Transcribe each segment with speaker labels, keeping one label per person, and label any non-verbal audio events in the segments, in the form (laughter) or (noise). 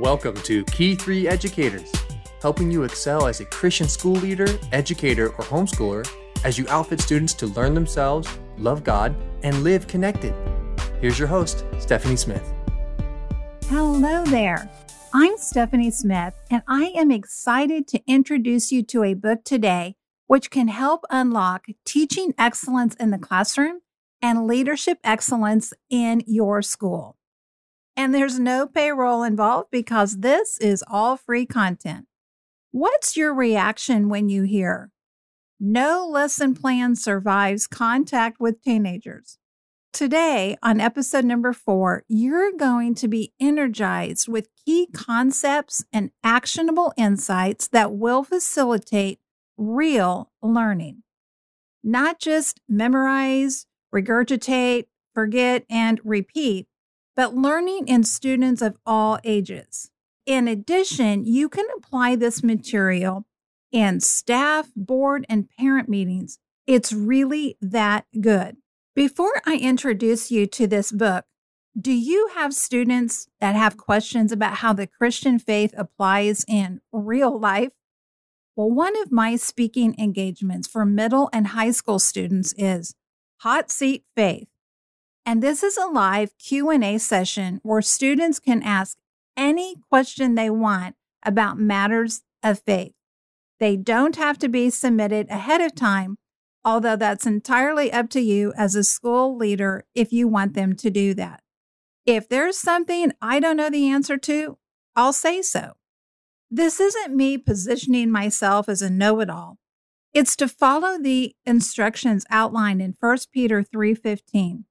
Speaker 1: Welcome to Key 3 Educators, helping you excel as a Christian school leader, educator, or homeschooler as you outfit students to learn themselves, love God, and live connected. Here's your host, Stephanie Smith.
Speaker 2: Hello there. I'm Stephanie Smith, and I am excited to introduce you to a book today which can help unlock teaching excellence in the classroom and leadership excellence in your school. And there's no payroll involved because this is all free content. What's your reaction when you hear, no lesson plan survives contact with teenagers? Today, on episode number four, you're going to be energized with key concepts and actionable insights that will facilitate real learning. Not just memorize, regurgitate, forget, and repeat, but learning in students of all ages. In addition, you can apply this material in staff, board, and parent meetings. It's really that good. Before I introduce you to this book, do you have students that have questions about how the Christian faith applies in real life? Well, one of my speaking engagements for middle and high school students is Hot Seat Faith. And this is a live Q&A session where students can ask any question they want about matters of faith. They don't have to be submitted ahead of time, although that's entirely up to you as a school leader if you want them to do that. If there's something I don't know the answer to, I'll say so. This isn't me positioning myself as a know it all. It's to follow the instructions outlined in 1 Peter 3:15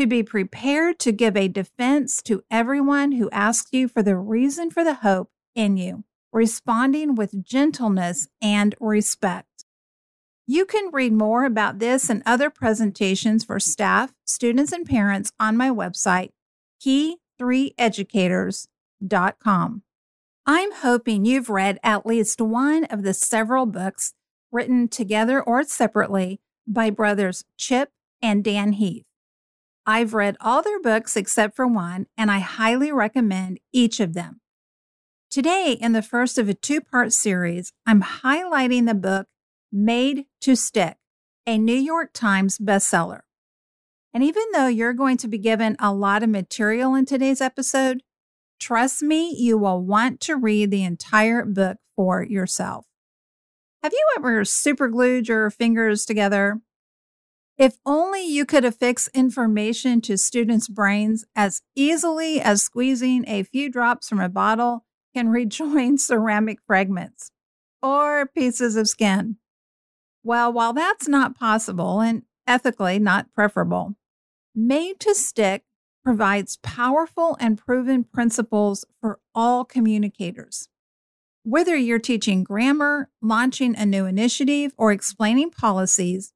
Speaker 2: to be prepared to give a defense to everyone who asks you for the reason for the hope in you, responding with gentleness and respect. You can read more about this and other presentations for staff, students, and parents on my website, key3educators.com. I'm hoping you've read at least one of the several books written together or separately by brothers Chip and Dan Heath. I've read all their books except for one, and I highly recommend each of them. Today, in the first of a two part series, I'm highlighting the book Made to Stick, a New York Times bestseller. And even though you're going to be given a lot of material in today's episode, trust me, you will want to read the entire book for yourself. Have you ever superglued your fingers together if only you could affix information to students' brains as easily as squeezing a few drops from a bottle can rejoin (laughs) ceramic fragments or pieces of skin. Well, while that's not possible and ethically not preferable, Made to Stick provides powerful and proven principles for all communicators. Whether you're teaching grammar, launching a new initiative, or explaining policies,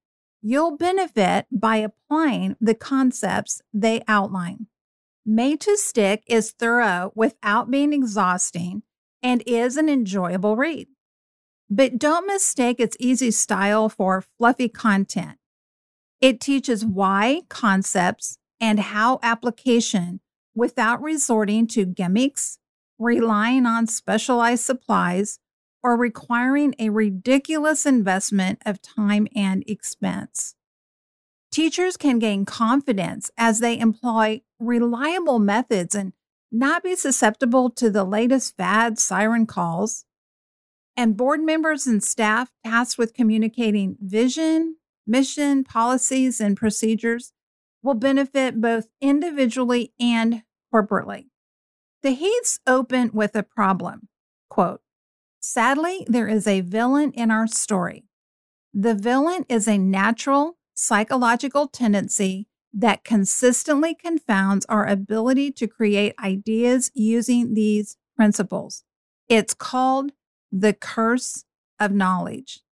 Speaker 2: you'll benefit by applying the concepts they outline. Made to Stick is thorough without being exhausting and is an enjoyable read. But don't mistake its easy style for fluffy content. It teaches why concepts and how application without resorting to gimmicks, relying on specialized supplies, or requiring a ridiculous investment of time and expense. Teachers can gain confidence as they employ reliable methods and not be susceptible to the latest fad siren calls. And board members and staff tasked with communicating vision, mission, policies, and procedures will benefit both individually and corporately. The Heaths open with a problem. Quote, Sadly, there is a villain in our story. The villain is a natural psychological tendency that consistently confounds our ability to create ideas using these principles. It's called the curse of knowledge.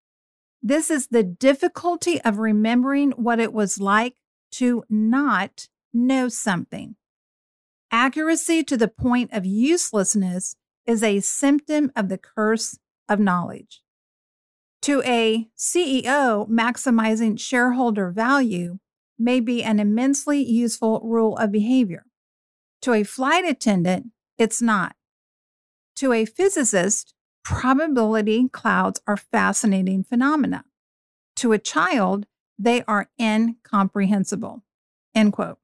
Speaker 2: This is the difficulty of remembering what it was like to not know something. Accuracy to the point of uselessness is a symptom of the curse of knowledge. To a CEO, maximizing shareholder value may be an immensely useful rule of behavior. To a flight attendant, it's not. To a physicist, probability clouds are fascinating phenomena. To a child, they are incomprehensible. End quote.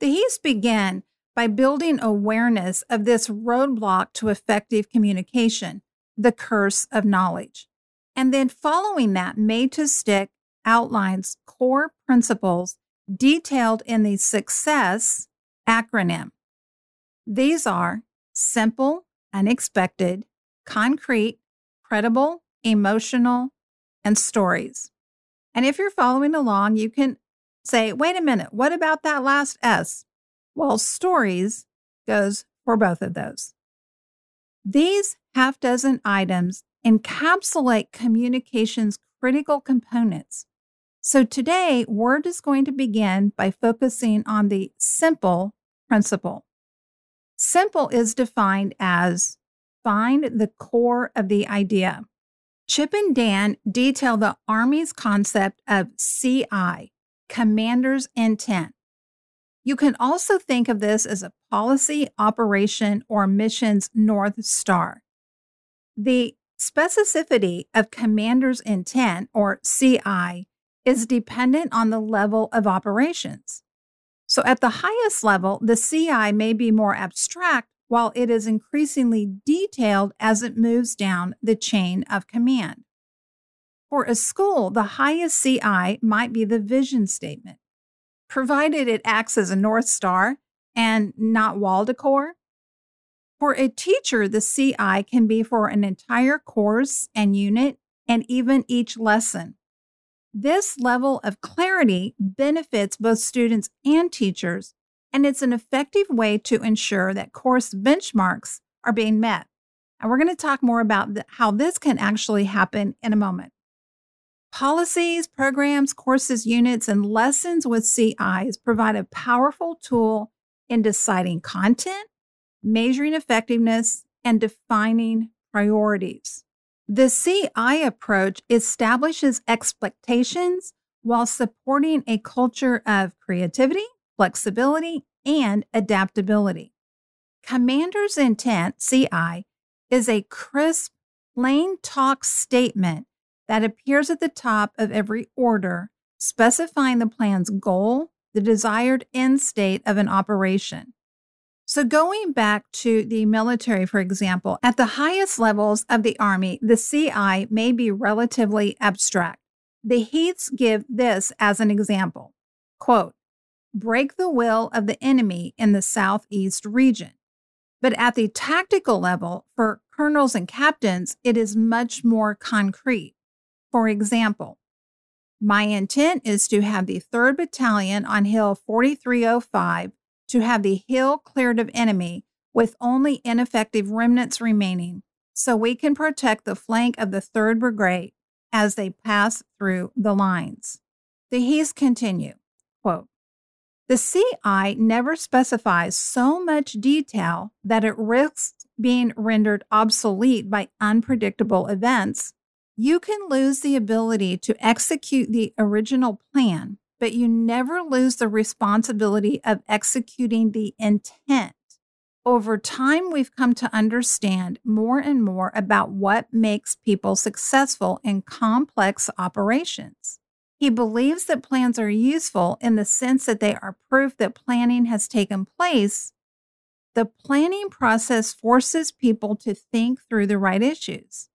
Speaker 2: The Heaths began by building awareness of this roadblock to effective communication, the curse of knowledge. And then following that, Made to Stick outlines core principles detailed in the SUCCESS acronym. These are simple, unexpected, concrete, credible, emotional, and stories. And if you're following along, you can say, wait a minute, what about that last S? Well, stories goes for both of those. These half dozen items encapsulate communication's critical components. So today, Word is going to begin by focusing on the simple principle. Simple is defined as find the core of the idea. Chip and Dan detail the Army's concept of CI, Commander's Intent. You can also think of this as a policy, operation, or mission's North Star. The specificity of Commander's Intent, or CI, is dependent on the level of operations. So, at the highest level, the CI may be more abstract while it is increasingly detailed as it moves down the chain of command. For a school, the highest CI might be the vision statement. Provided it acts as a North Star and not wall decor. For a teacher, the CI can be for an entire course and unit and even each lesson. This level of clarity benefits both students and teachers and it's an effective way to ensure that course benchmarks are being met. And we're going to talk more about how this can actually happen in a moment. Policies, programs, courses, units, and lessons with CIs provide a powerful tool in deciding content, measuring effectiveness, and defining priorities. The CI approach establishes expectations while supporting a culture of creativity, flexibility, and adaptability. Commander's intent, CI, is a crisp, plain talk statement that appears at the top of every order, specifying the plan's goal, the desired end state of an operation. So, going back to the military, for example, at the highest levels of the Army, the CI may be relatively abstract. The Heaths give this as an example. Quote, break the will of the enemy in the southeast region. But at the tactical level, for colonels and captains, it is much more concrete. For example, my intent is to have the 3rd Battalion on Hill 4305 to have the hill cleared of enemy with only ineffective remnants remaining so we can protect the flank of the 3rd Brigade as they pass through the lines. The Heaths continue, quote, the CI never specifies so much detail that it risks being rendered obsolete by unpredictable events. You can lose the ability to execute the original plan, but you never lose the responsibility of executing the intent. Over time, we've come to understand more and more about what makes people successful in complex operations. He believes that plans are useful in the sense that they are proof that planning has taken place. The planning process forces people to think through the right issues.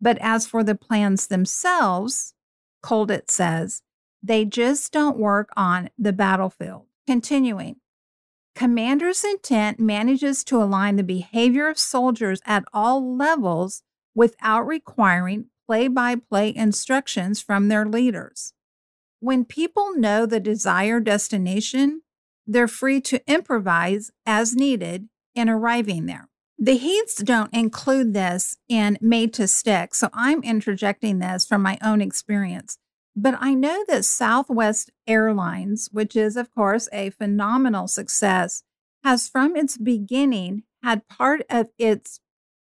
Speaker 2: But as for the plans themselves, Kolditz says, they just don't work on the battlefield. Continuing, Commander's intent manages to align the behavior of soldiers at all levels without requiring play by play instructions from their leaders. When people know the desired destination, they're free to improvise as needed in arriving there. The Heaths don't include this in Made to Stick, so I'm interjecting this from my own experience. But I know that Southwest Airlines, which is, of course, a phenomenal success, has from its beginning had part of its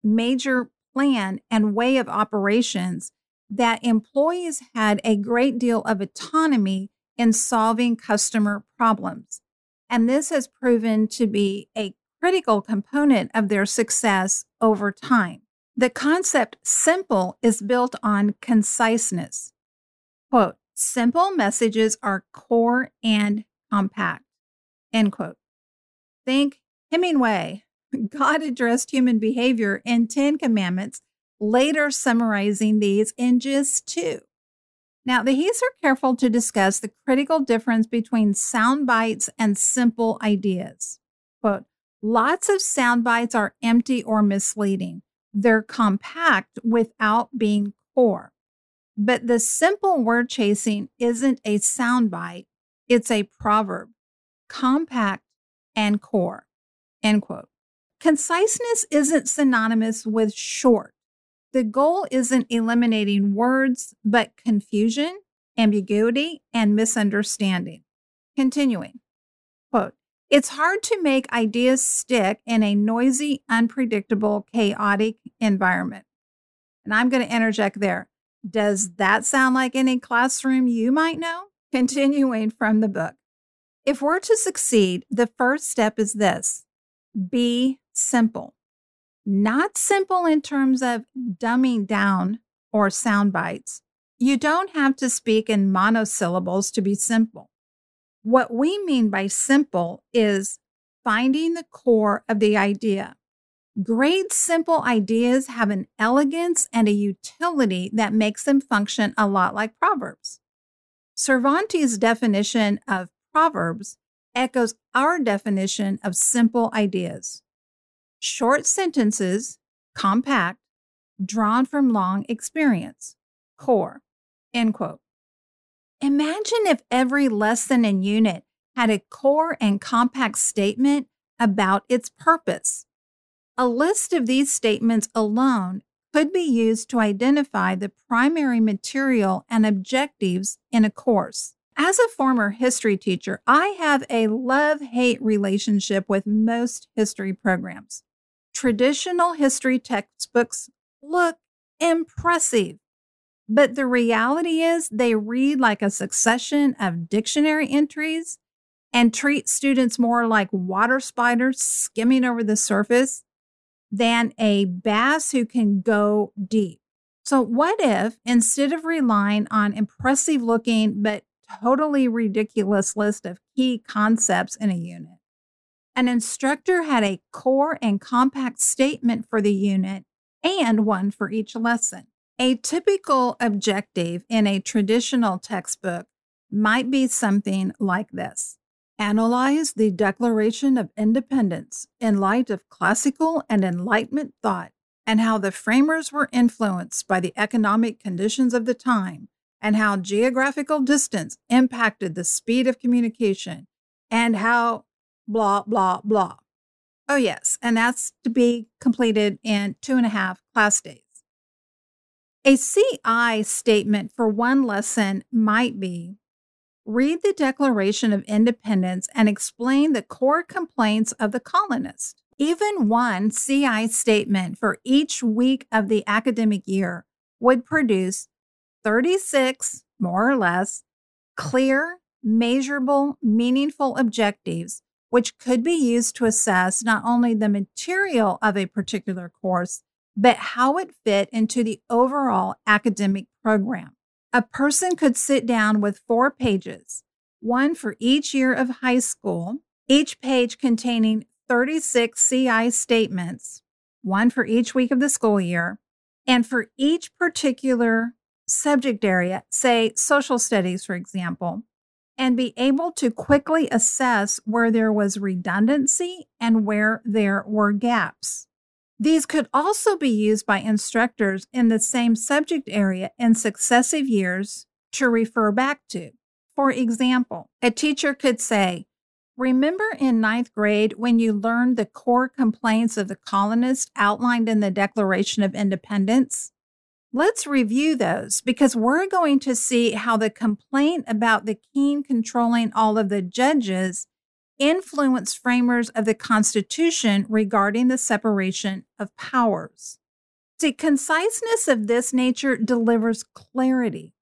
Speaker 2: major plan and way of operations that employees had a great deal of autonomy in solving customer problems. And this has proven to be a critical component of their success over time. The concept simple is built on conciseness. Quote, simple messages are core and compact. End quote. Think Hemingway. (laughs) God addressed human behavior in 10 commandments, later summarizing these in just two. Now, the Heaths are careful to discuss the critical difference between sound bites and simple ideas. Quote, lots of sound bites are empty or misleading. They're compact without being core. But the simple word chasing isn't a sound bite, it's a proverb, compact and core. End quote. Conciseness isn't synonymous with short. The goal isn't eliminating words, but confusion, ambiguity, and misunderstanding. Continuing, quote, it's hard to make ideas stick in a noisy, unpredictable, chaotic environment. And I'm going to interject there. Does that sound like any classroom you might know? (laughs) Continuing from the book. If we're to succeed, the first step is this be simple not simple in terms of dumbing down or sound bites. You don't have to speak in monosyllables to be simple. What we mean by simple is finding the core of the idea. Great simple ideas have an elegance and a utility that makes them function a lot like proverbs. Cervantes' definition of proverbs echoes our definition of simple ideas short sentences, compact, drawn from long experience. Core. End quote. Imagine if every lesson and unit had a core and compact statement about its purpose. A list of these statements alone could be used to identify the primary material and objectives in a course. As a former history teacher, I have a love hate relationship with most history programs. Traditional history textbooks look impressive, but the reality is they read like a succession of dictionary entries and treat students more like water spiders skimming over the surface than a bass who can go deep. So, what if instead of relying on impressive looking but totally ridiculous list of key concepts in a unit, an instructor had a core and compact statement for the unit and one for each lesson. A typical objective in a traditional textbook might be something like this Analyze the Declaration of Independence in light of classical and Enlightenment thought and how the framers were influenced by the economic conditions of the time and how geographical distance impacted the speed of communication and how blah, blah, blah. Oh, yes, and that's to be completed in two and a half class days. A CI statement for one lesson might be read the Declaration of Independence and explain the core complaints of the colonists. Even one CI statement for each week of the academic year would produce 36, more or less, clear, measurable, meaningful objectives which could be used to assess not only the material of a particular course, but how it fit into the overall academic program. A person could sit down with four pages, one for each year of high school, each page containing 36 CI statements, one for each week of the school year, and for each particular subject area, say social studies, for example, and be able to quickly assess where there was redundancy and where there were gaps. These could also be used by instructors in the same subject area in successive years to refer back to. For example, a teacher could say, Remember in ninth grade when you learned the core complaints of the colonists outlined in the Declaration of Independence? Let's review those because we're going to see how the complaint about the king controlling all of the judges influenced framers of the Constitution regarding the separation of powers. See, conciseness of this nature delivers clarity,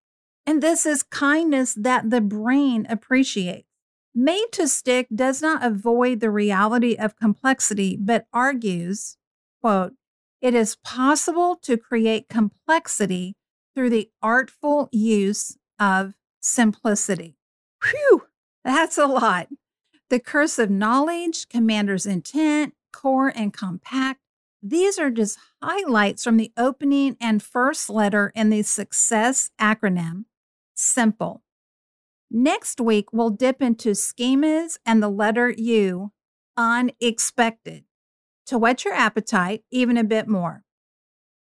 Speaker 2: and this is kindness that the brain appreciates. Made to Stick does not avoid the reality of complexity, but argues, quote, it is possible to create complexity through the artful use of simplicity. Whew, that's a lot. The curse of knowledge, commander's intent, core and compact. These are just highlights from the opening and first letter in the success acronym, SIMPLE. Next week, we'll dip into schemas and the letter U, unexpected, to whet your appetite even a bit more.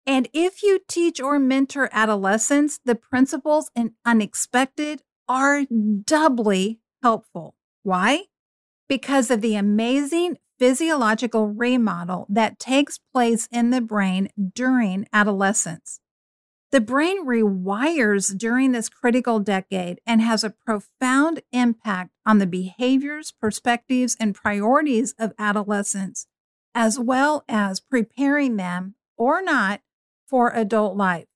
Speaker 2: And if you teach or mentor adolescents, the principles in unexpected are doubly helpful. Why? Because of the amazing physiological remodel that takes place in the brain during adolescence. The brain rewires during this critical decade and has a profound impact on the behaviors, perspectives, and priorities of adolescents, as well as preparing them or not for adult life.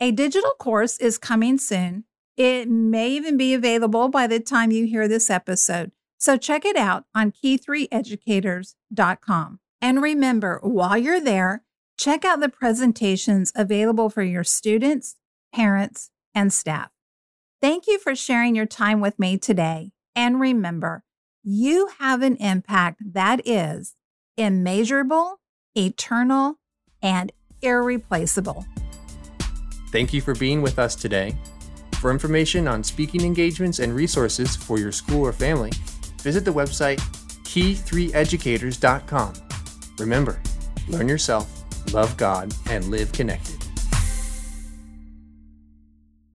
Speaker 2: A digital course is coming soon. It may even be available by the time you hear this episode. So check it out on key3educators.com. And remember, while you're there, check out the presentations available for your students, parents, and staff. Thank you for sharing your time with me today. And remember, you have an impact that is immeasurable, eternal, and irreplaceable.
Speaker 1: Thank you for being with us today. For information on speaking engagements and resources for your school or family, visit the website key3educators.com. Remember, learn yourself love God, and live connected.